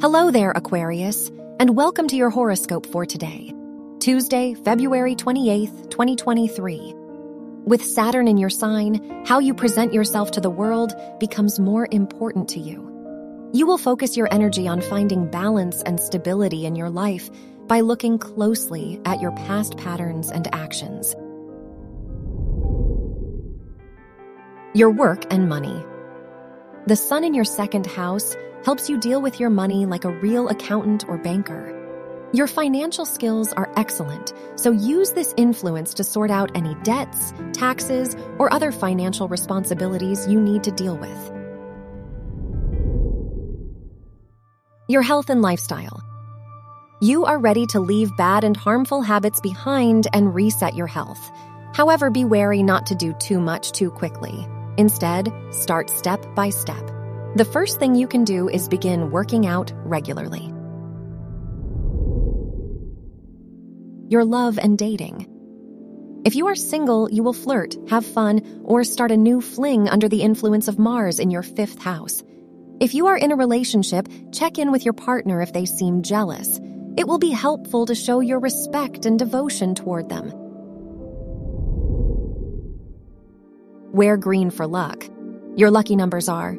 Hello there, Aquarius, and welcome to your horoscope for today, Tuesday, February 28th, 2023. With Saturn in your sign, how you present yourself to the world becomes more important to you. You will focus your energy on finding balance and stability in your life by looking closely at your past patterns and actions. Your work and money. The sun in your second house helps you deal with your money like a real accountant or banker. Your financial skills are excellent, so use this influence to sort out any debts, taxes, or other financial responsibilities you need to deal with. Your health and lifestyle. You are ready to leave bad and harmful habits behind and reset your health. However, be wary not to do too much too quickly. Instead, start step by step. The first thing you can do is begin working out regularly. Your love and dating. If you are single, you will flirt, have fun, or start a new fling under the influence of Mars in your fifth house. If you are in a relationship, check in with your partner if they seem jealous. It will be helpful to show your respect and devotion toward them. Wear green for luck. Your lucky numbers are